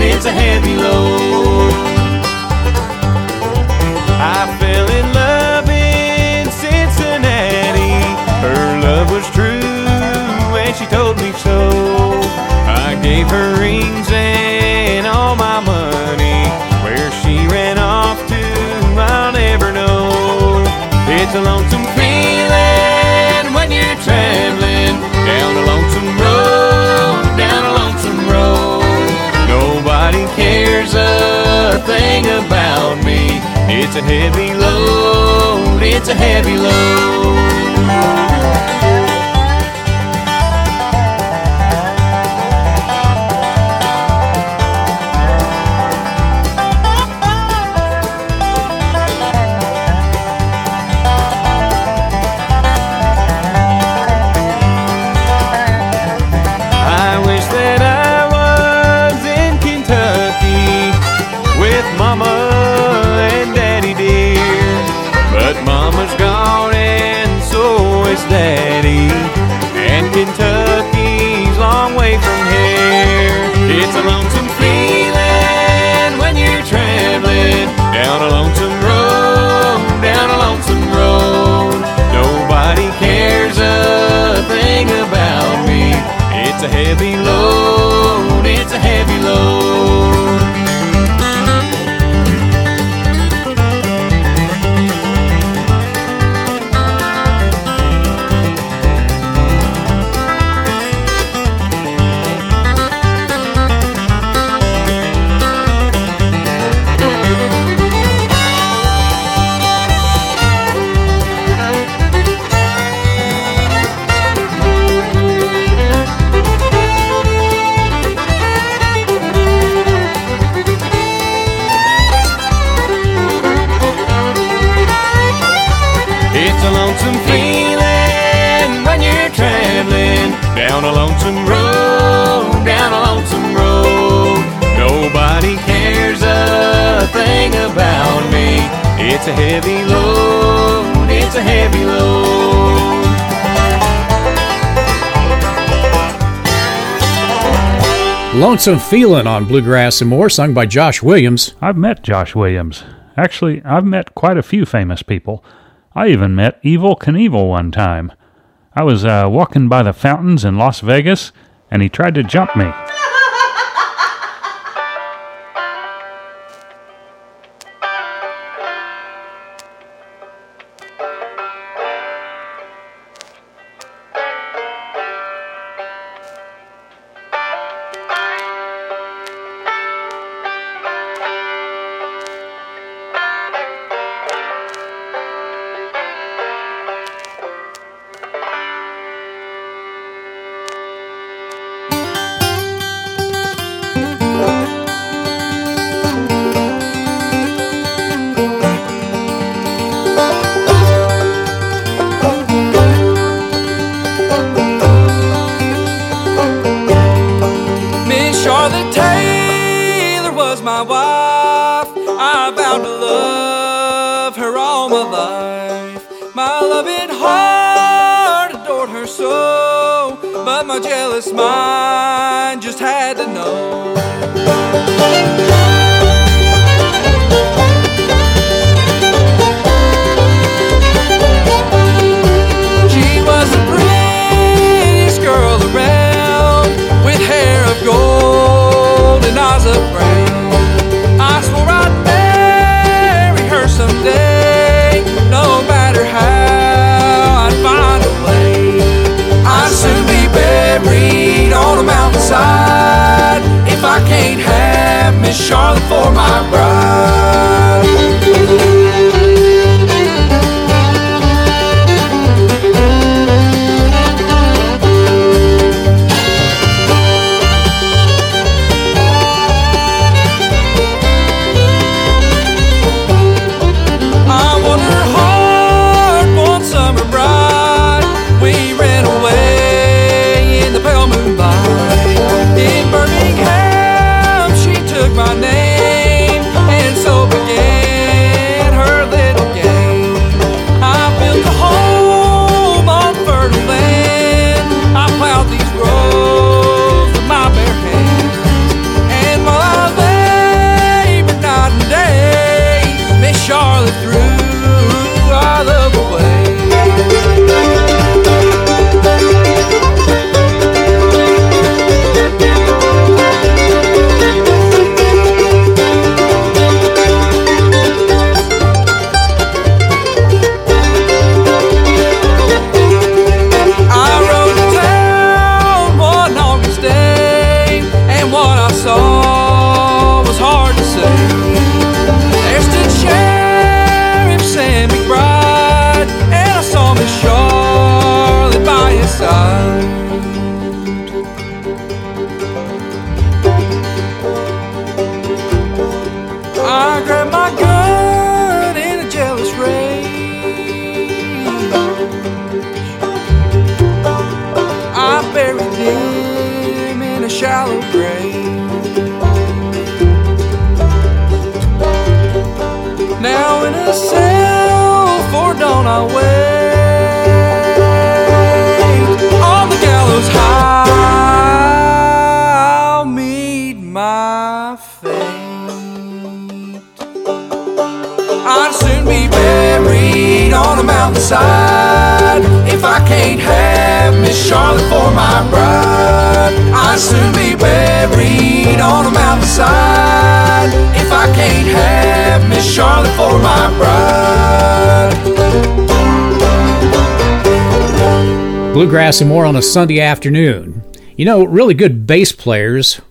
It's a heavy load. I thing about me. It's a heavy load, it's a heavy load. Daddy. And Kentucky's long way from here. It's a lonesome feeling when you're traveling down a lonesome road, down a lonesome road. Nobody cares a thing about me. It's a heavy load, It's a heavy load, it's a heavy load. Lonesome Feeling on Bluegrass and More, sung by Josh Williams. I've met Josh Williams. Actually, I've met quite a few famous people. I even met Evel Knievel one time. I was uh, walking by the fountains in Las Vegas, and he tried to jump me. My jealous mind just had to know. My bride. Miss Charlotte for my bride. I'd soon be buried on a mountainside if I can't have Miss Charlotte for my bride. Bluegrass and more on a Sunday afternoon. You know, really good bass players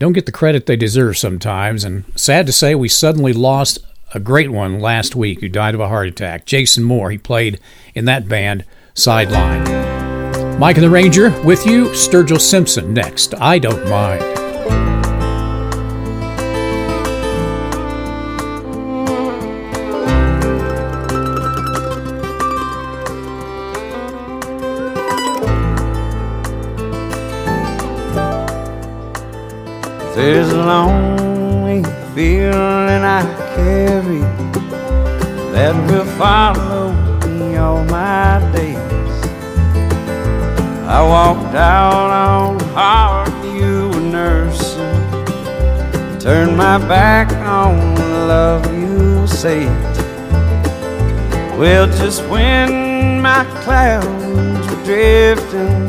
don't get the credit they deserve sometimes, and sad to say, we suddenly lost a great one last week who died of a heart attack. Jason Moore, he played in that band, Sideline. Mike and the Ranger with you, Sturgill Simpson next. I don't mind. There's a lonely feeling I carry that will follow me all my days. I walked out on heart you were nursing, turned my back on the love you saved. Well, just when my clouds were drifting,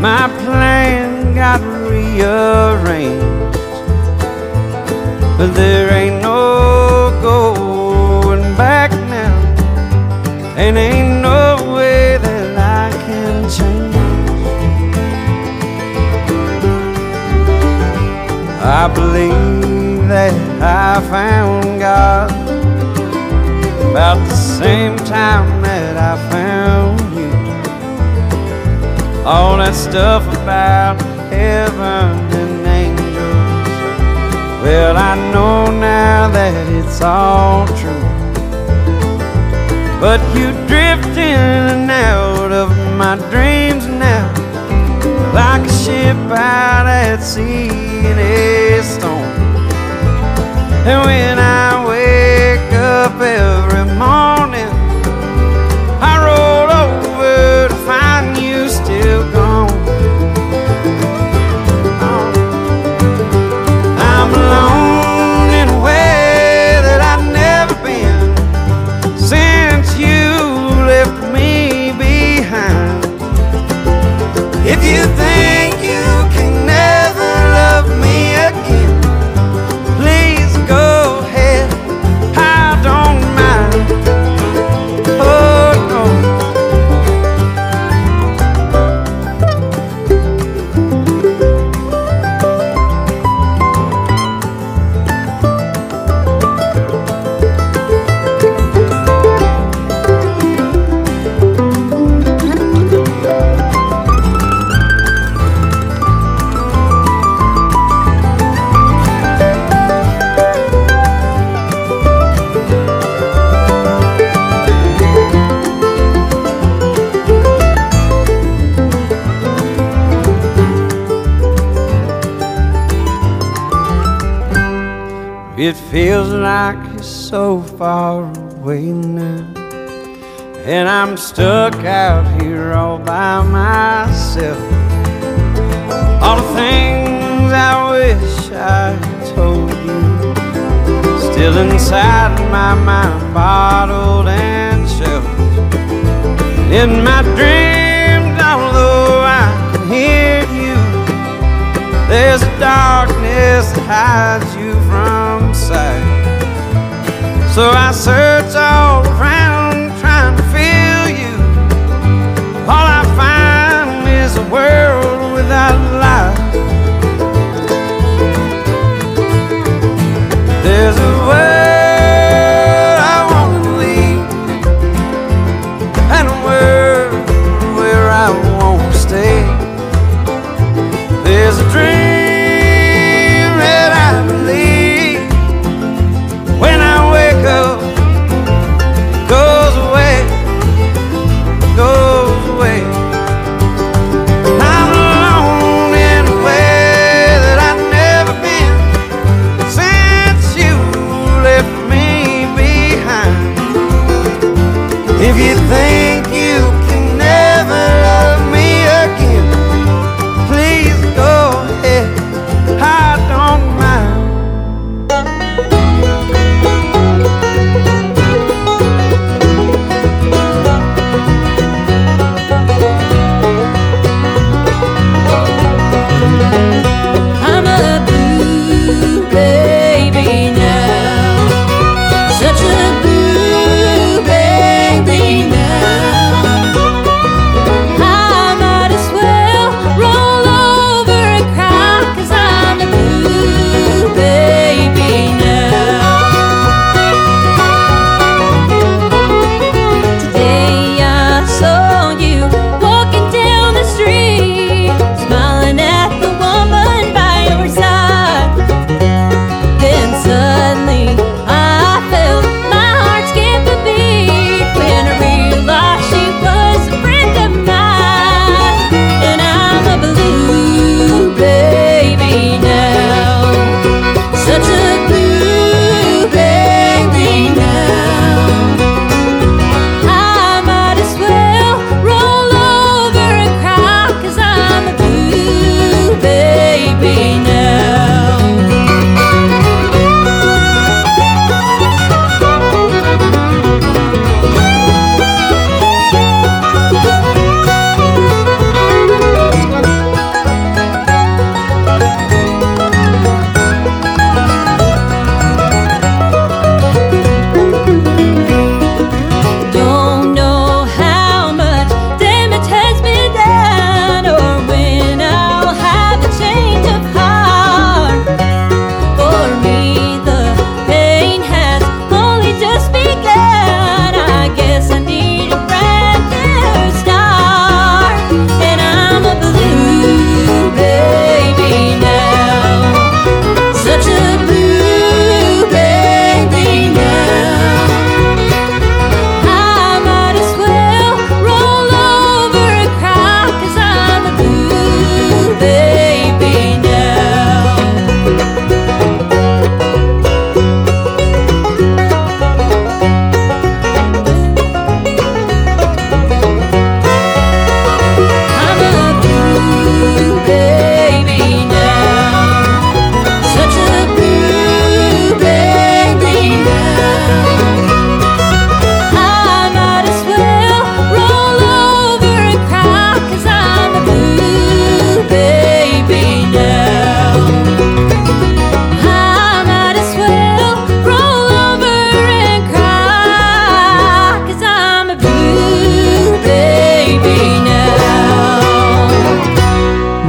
my plan got rearranged. But there ain't no going back now, and ain't I believe that I found God about the same time that I found you. All that stuff about heaven and angels. Well, I know now that it's all true. But you drift in and out of my dreams now, like a ship out at sea in a storm. And when I wake up every It feels like it's so far away now. And I'm stuck out here all by myself. All the things I wish I told you. Still inside my mind, bottled and shelved. In my dreams, although I can hear you, there's a darkness that hides So I search all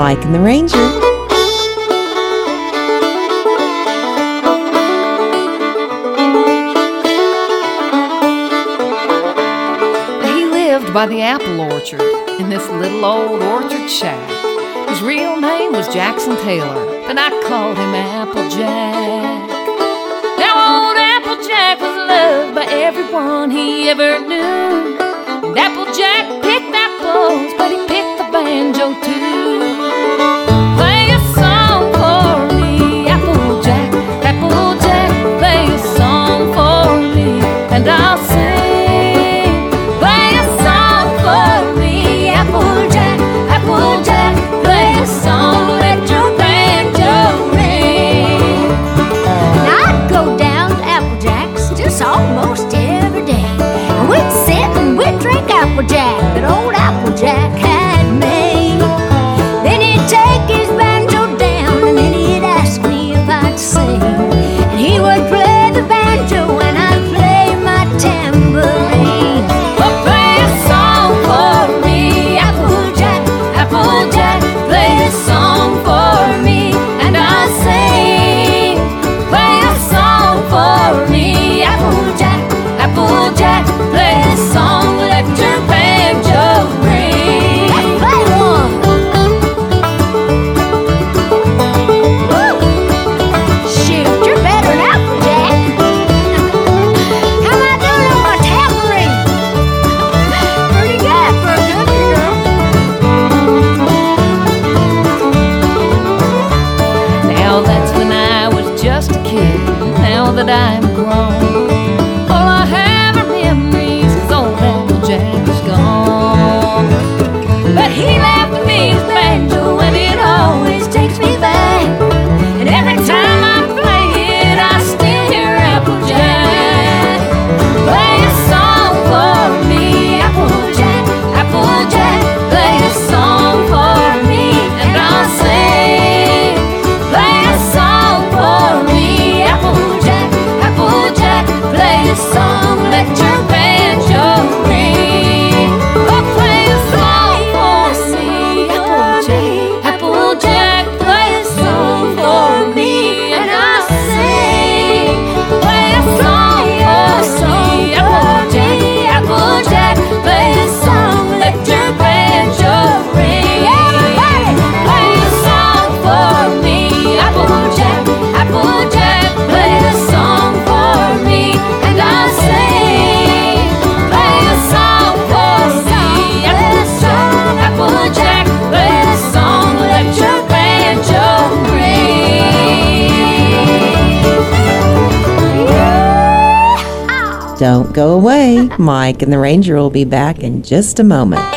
Mike and the Ranger. by the apple orchard in this little old orchard shack. His real name was Jackson Taylor, but I called him Applejack. Now, old Applejack was loved by everyone he ever knew. Mike, and the Ranger will be back in just a moment.